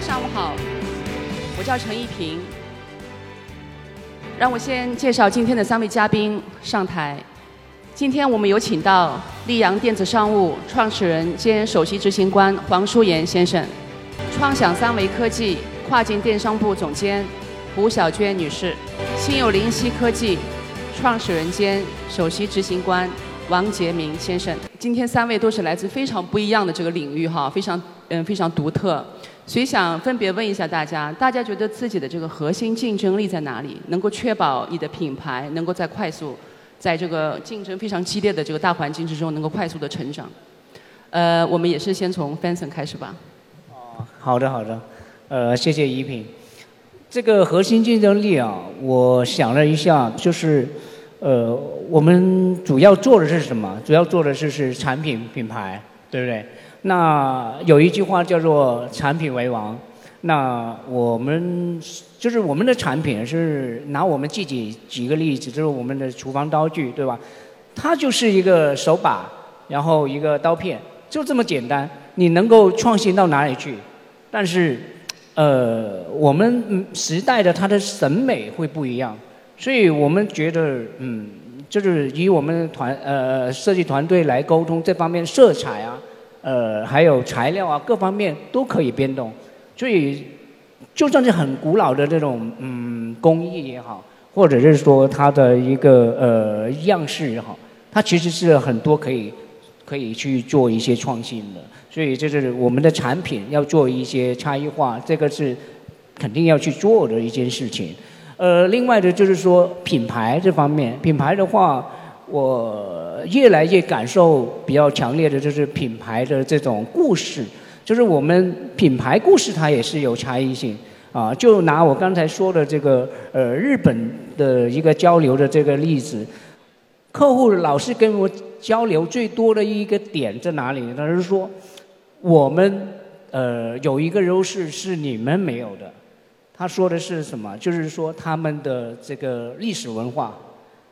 上午好，我叫陈一平。让我先介绍今天的三位嘉宾上台。今天我们有请到溧阳电子商务创始人兼首席执行官黄淑妍先生，创想三维科技跨境电商部总监胡小娟女士，心有灵犀科技创始人兼首席执行官王杰明先生。今天三位都是来自非常不一样的这个领域哈，非常嗯非常独特。所以想分别问一下大家，大家觉得自己的这个核心竞争力在哪里？能够确保你的品牌能够在快速，在这个竞争非常激烈的这个大环境之中，能够快速的成长。呃，我们也是先从 Fanson 开始吧。哦，好的好的，呃，谢谢怡品。这个核心竞争力啊，我想了一下，就是呃，我们主要做的是什么？主要做的就是产品品牌，对不对？那有一句话叫做“产品为王”，那我们就是我们的产品是拿我们自己举个例子，就是我们的厨房刀具，对吧？它就是一个手把，然后一个刀片，就这么简单。你能够创新到哪里去？但是，呃，我们时代的它的审美会不一样，所以我们觉得，嗯，就是以我们团呃设计团队来沟通这方面色彩啊。呃，还有材料啊，各方面都可以变动，所以就算是很古老的这种嗯工艺也好，或者是说它的一个呃样式也好，它其实是很多可以可以去做一些创新的。所以就是我们的产品要做一些差异化，这个是肯定要去做的一件事情。呃，另外的就是说品牌这方面，品牌的话。我越来越感受比较强烈的就是品牌的这种故事，就是我们品牌故事它也是有差异性啊。就拿我刚才说的这个呃日本的一个交流的这个例子，客户老是跟我交流最多的一个点在哪里？他是说我们呃有一个优势是你们没有的。他说的是什么？就是说他们的这个历史文化，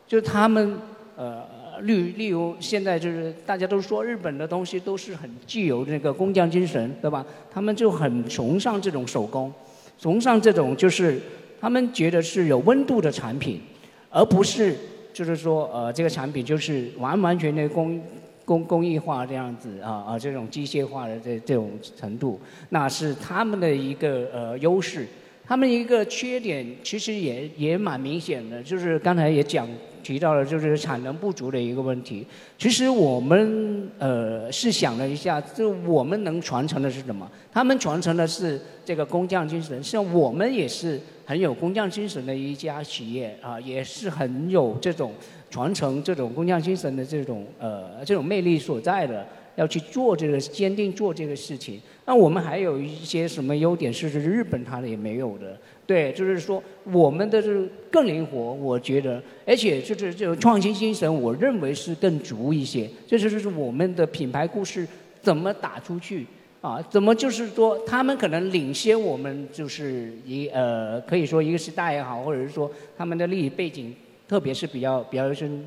就是他们。呃，例例如现在就是大家都说日本的东西都是很具有那个工匠精神，对吧？他们就很崇尚这种手工，崇尚这种就是他们觉得是有温度的产品，而不是就是说呃这个产品就是完完全全工工工艺化这样子啊啊这种机械化的这这种程度，那是他们的一个呃优势。他们一个缺点其实也也蛮明显的，就是刚才也讲。提到了就是产能不足的一个问题。其实我们呃是想了一下，就我们能传承的是什么？他们传承的是这个工匠精神，像我们也是很有工匠精神的一家企业啊，也是很有这种传承这种工匠精神的这种呃这种魅力所在的。要去做这个坚定做这个事情，那我们还有一些什么优点是日本它也没有的？对，就是说我们的是更灵活，我觉得，而且就是这种创新精神，我认为是更足一些。这就是我们的品牌故事怎么打出去啊？怎么就是说他们可能领先我们，就是一呃可以说一个时代也好，或者是说他们的历史背景，特别是比较比较深。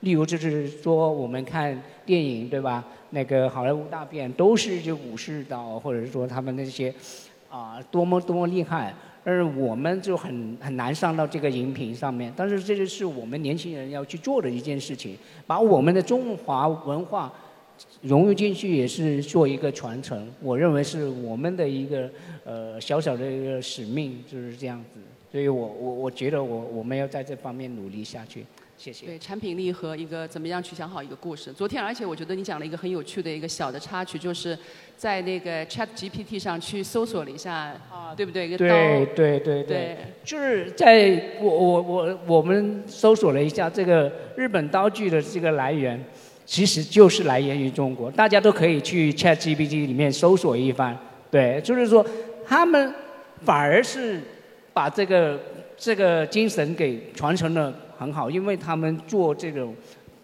例如就是说我们看电影对吧？那个好莱坞大片都是就武士刀，或者是说他们那些啊多么多么厉害，而我们就很很难上到这个荧屏上面。但是这就是我们年轻人要去做的一件事情，把我们的中华文化融入进去，也是做一个传承。我认为是我们的一个呃小小的一个使命，就是这样子。所以我我我觉得我我们要在这方面努力下去。谢谢。对产品力和一个怎么样去讲好一个故事。昨天，而且我觉得你讲了一个很有趣的一个小的插曲，就是在那个 Chat GPT 上去搜索了一下，啊，对不对？一个刀。对对对对。就是在我我我我们搜索了一下这个日本刀具的这个来源，其实就是来源于中国。大家都可以去 Chat GPT 里面搜索一番。对，就是说他们反而是把这个这个精神给传承了。很好，因为他们做这种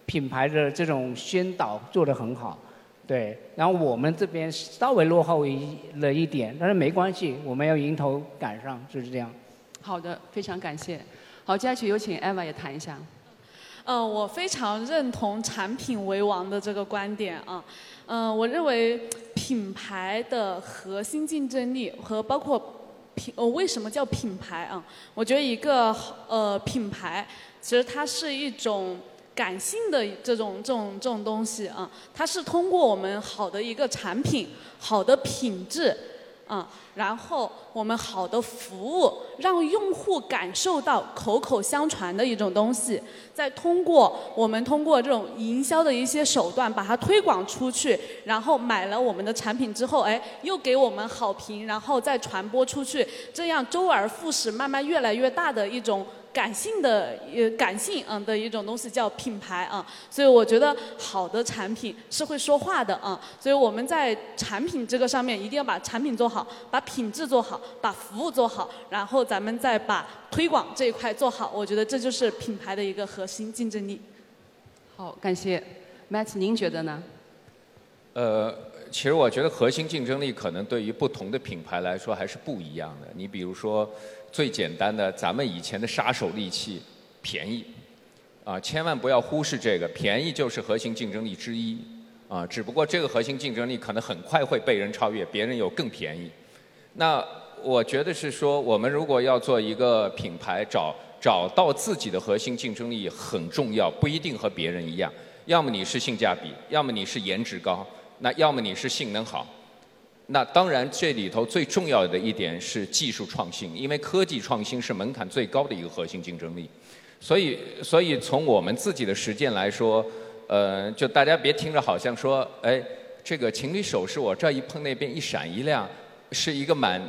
品牌的这种宣导做得很好，对。然后我们这边稍微落后一了一点，但是没关系，我们要迎头赶上，就是这样。好的，非常感谢。好，接下去有请 Eva 也谈一下。嗯，我非常认同产品为王的这个观点啊。嗯，我认为。品牌的核心竞争力和包括品呃为什么叫品牌啊？我觉得一个呃品牌其实它是一种感性的这种这种这种东西啊，它是通过我们好的一个产品、好的品质。啊，然后我们好的服务，让用户感受到口口相传的一种东西，再通过我们通过这种营销的一些手段把它推广出去，然后买了我们的产品之后，哎，又给我们好评，然后再传播出去，这样周而复始，慢慢越来越大的一种。感性的呃感性嗯的一种东西叫品牌啊，所以我觉得好的产品是会说话的啊，所以我们在产品这个上面一定要把产品做好，把品质做好，把服务做好，然后咱们再把推广这一块做好，我觉得这就是品牌的一个核心竞争力。好，感谢，Matt，您觉得呢？呃，其实我觉得核心竞争力可能对于不同的品牌来说还是不一样的。你比如说。最简单的，咱们以前的杀手利器，便宜，啊，千万不要忽视这个，便宜就是核心竞争力之一，啊，只不过这个核心竞争力可能很快会被人超越，别人有更便宜。那我觉得是说，我们如果要做一个品牌，找找到自己的核心竞争力很重要，不一定和别人一样，要么你是性价比，要么你是颜值高，那要么你是性能好。那当然，这里头最重要的一点是技术创新，因为科技创新是门槛最高的一个核心竞争力。所以，所以从我们自己的实践来说，呃，就大家别听着好像说，哎，这个情侣手势我这一碰那边一闪一亮，是一个蛮，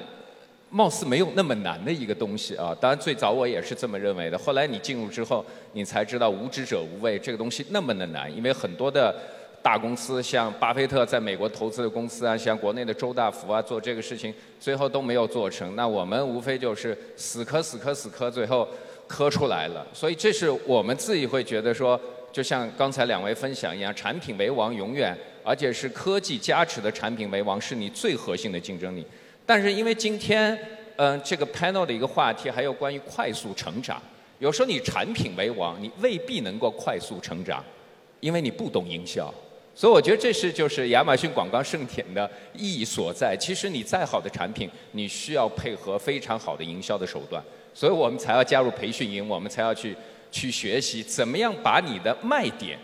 貌似没有那么难的一个东西啊。当然，最早我也是这么认为的。后来你进入之后，你才知道无知者无畏，这个东西那么的难，因为很多的。大公司像巴菲特在美国投资的公司啊，像国内的周大福啊，做这个事情最后都没有做成。那我们无非就是死磕死磕死磕，最后磕出来了。所以这是我们自己会觉得说，就像刚才两位分享一样，产品为王永远，而且是科技加持的产品为王，是你最核心的竞争力。但是因为今天，嗯，这个 panel 的一个话题还有关于快速成长，有时候你产品为王，你未必能够快速成长，因为你不懂营销。所以我觉得这是就是亚马逊广告盛典的意义所在。其实你再好的产品，你需要配合非常好的营销的手段。所以我们才要加入培训营，我们才要去去学习怎么样把你的卖点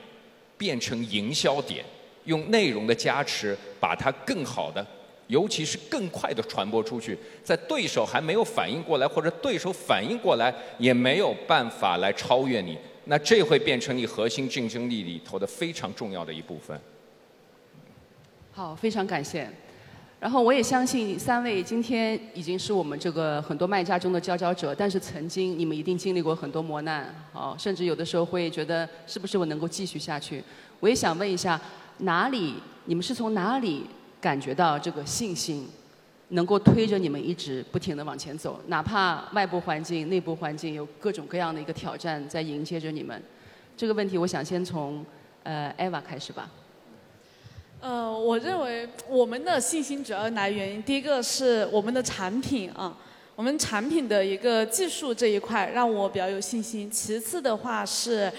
变成营销点，用内容的加持把它更好的，尤其是更快的传播出去，在对手还没有反应过来，或者对手反应过来也没有办法来超越你。那这会变成你核心竞争力里头的非常重要的一部分。好，非常感谢。然后我也相信三位今天已经是我们这个很多卖家中的佼佼者，但是曾经你们一定经历过很多磨难，哦，甚至有的时候会觉得是不是我能够继续下去？我也想问一下，哪里你们是从哪里感觉到这个信心？能够推着你们一直不停地往前走，哪怕外部环境、内部环境有各种各样的一个挑战在迎接着你们。这个问题，我想先从呃 Eva 开始吧。呃，我认为我们的信心主要来源于第一个是我们的产品啊，我们产品的一个技术这一块让我比较有信心。其次的话是，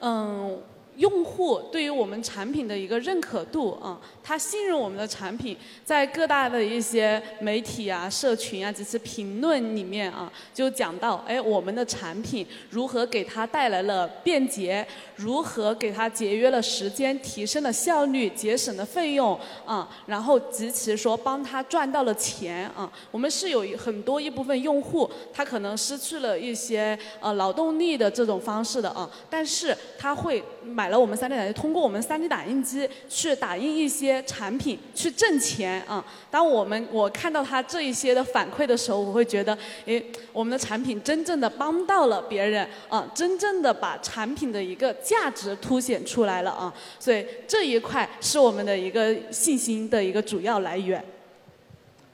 嗯。用户对于我们产品的一个认可度啊，他信任我们的产品，在各大的一些媒体啊、社群啊及其评论里面啊，就讲到，哎，我们的产品如何给他带来了便捷，如何给他节约了时间，提升了效率，节省了费用啊，然后及其说帮他赚到了钱啊。我们是有很多一部分用户，他可能失去了一些呃劳动力的这种方式的啊，但是他会买。了我们 3D 打印，通过我们 3D 打印机去打印一些产品去挣钱啊！当我们我看到他这一些的反馈的时候，我会觉得，诶，我们的产品真正的帮到了别人啊，真正的把产品的一个价值凸显出来了啊！所以这一块是我们的一个信心的一个主要来源。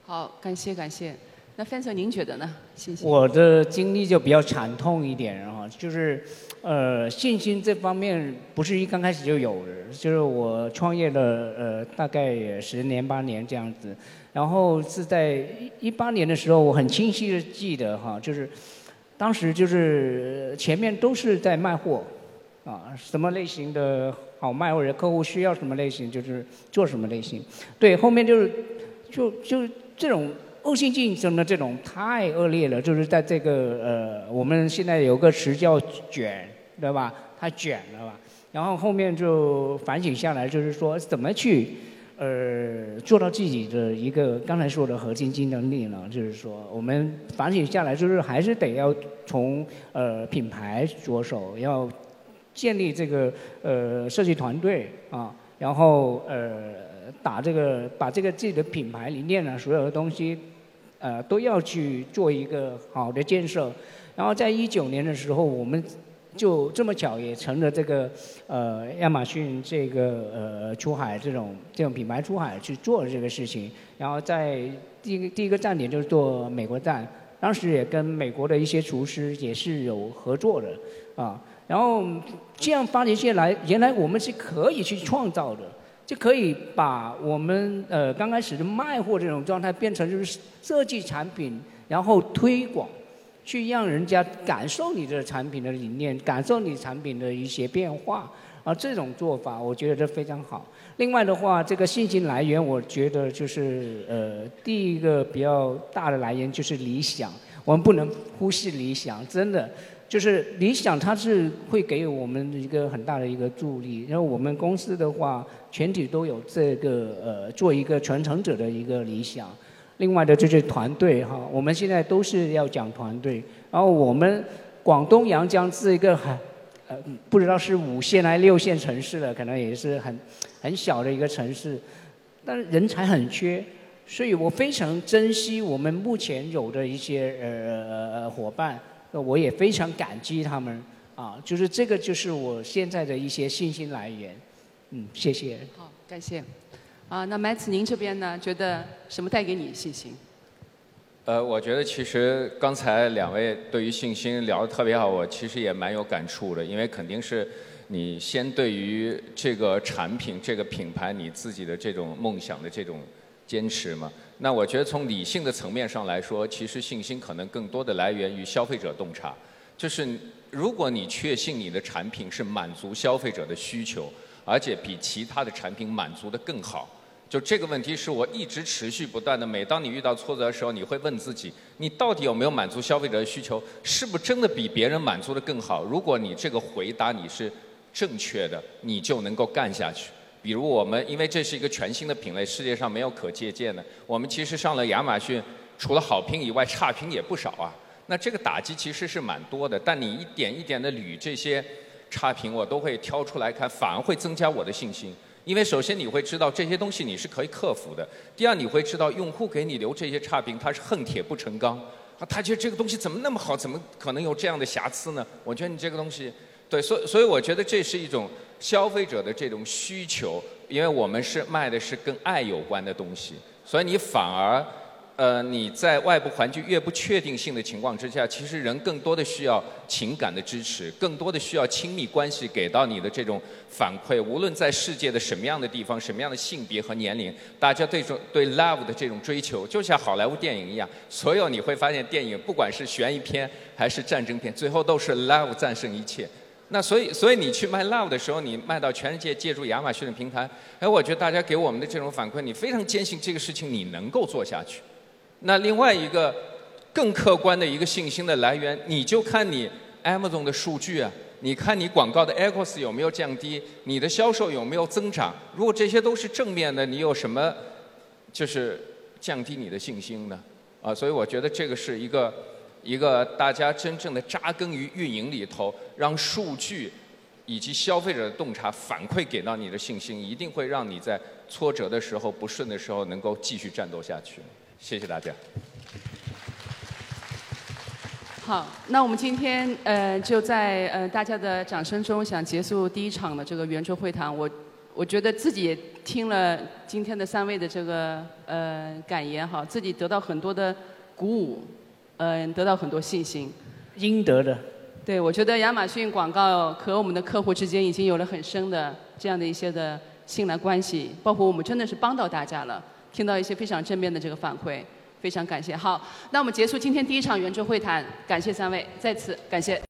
好，感谢感谢。那 Fencer，您觉得呢？谢谢？我的经历就比较惨痛一点啊，就是。呃，信心这方面不是一刚开始就有的，就是我创业了呃大概十年八年这样子，然后是在一八年的时候，我很清晰的记得哈，就是当时就是前面都是在卖货，啊，什么类型的好卖，或者客户需要什么类型就是做什么类型。对，后面就是就就这种恶性竞争的这种太恶劣了，就是在这个呃，我们现在有个词叫卷，对吧？太卷了吧？然后后面就反省下来，就是说怎么去。呃，做到自己的一个刚才说的核心竞争力呢，就是说我们反省下来，就是还是得要从呃品牌着手，要建立这个呃设计团队啊，然后呃打这个把这个自己的品牌理念啊，所有的东西呃都要去做一个好的建设，然后在一九年的时候，我们。就这么巧也成了这个呃亚马逊这个呃出海这种这种品牌出海去做这个事情，然后在第一个第一个站点就是做美国站，当时也跟美国的一些厨师也是有合作的啊，然后这样发展下来，原来我们是可以去创造的，就可以把我们呃刚开始的卖货这种状态变成就是设计产品，然后推广。去让人家感受你的产品的理念，感受你产品的一些变化，而，这种做法我觉得这非常好。另外的话，这个信息来源，我觉得就是呃，第一个比较大的来源就是理想，我们不能忽视理想，真的就是理想，它是会给我们一个很大的一个助力。然后我们公司的话，全体都有这个呃，做一个传承者的一个理想。另外的就是团队哈，我们现在都是要讲团队。然后我们广东阳江是一个很呃不知道是五线还是六线城市了，可能也是很很小的一个城市，但是人才很缺，所以我非常珍惜我们目前有的一些呃伙伴，我也非常感激他们啊，就是这个就是我现在的一些信心来源。嗯，谢谢。好，感谢。啊，那麦子，您这边呢？觉得什么带给你信心？呃，我觉得其实刚才两位对于信心聊得特别好，我其实也蛮有感触的，因为肯定是你先对于这个产品、这个品牌你自己的这种梦想的这种坚持嘛。那我觉得从理性的层面上来说，其实信心可能更多的来源于消费者洞察，就是如果你确信你的产品是满足消费者的需求，而且比其他的产品满足的更好。就这个问题是我一直持续不断的。每当你遇到挫折的时候，你会问自己：你到底有没有满足消费者的需求？是不是真的比别人满足的更好？如果你这个回答你是正确的，你就能够干下去。比如我们，因为这是一个全新的品类，世界上没有可借鉴的。我们其实上了亚马逊，除了好评以外，差评也不少啊。那这个打击其实是蛮多的。但你一点一点的捋这些差评，我都会挑出来看，反而会增加我的信心。因为首先你会知道这些东西你是可以克服的，第二你会知道用户给你留这些差评，他是恨铁不成钢，啊，他觉得这个东西怎么那么好，怎么可能有这样的瑕疵呢？我觉得你这个东西，对，所所以我觉得这是一种消费者的这种需求，因为我们是卖的是跟爱有关的东西，所以你反而。呃，你在外部环境越不确定性的情况之下，其实人更多的需要情感的支持，更多的需要亲密关系给到你的这种反馈。无论在世界的什么样的地方，什么样的性别和年龄，大家对这对 love 的这种追求，就像好莱坞电影一样。所有你会发现，电影不管是悬疑片还是战争片，最后都是 love 战胜一切。那所以，所以你去卖 love 的时候，你卖到全世界，借助亚马逊的平台，哎，我觉得大家给我们的这种反馈，你非常坚信这个事情你能够做下去。那另外一个更客观的一个信心的来源，你就看你 Amazon 的数据啊，你看你广告的 Echoes 有没有降低，你的销售有没有增长？如果这些都是正面的，你有什么就是降低你的信心呢？啊，所以我觉得这个是一个一个大家真正的扎根于运营里头，让数据以及消费者的洞察反馈给到你的信心，一定会让你在挫折的时候、不顺的时候能够继续战斗下去。谢谢大家。好，那我们今天呃就在呃大家的掌声中，想结束第一场的这个圆桌会谈。我我觉得自己也听了今天的三位的这个呃感言哈，自己得到很多的鼓舞，嗯，得到很多信心。应得的。对，我觉得亚马逊广告和我们的客户之间已经有了很深的这样的一些的信赖关系，包括我们真的是帮到大家了。听到一些非常正面的这个反馈，非常感谢。好，那我们结束今天第一场圆桌会谈，感谢三位，再次感谢。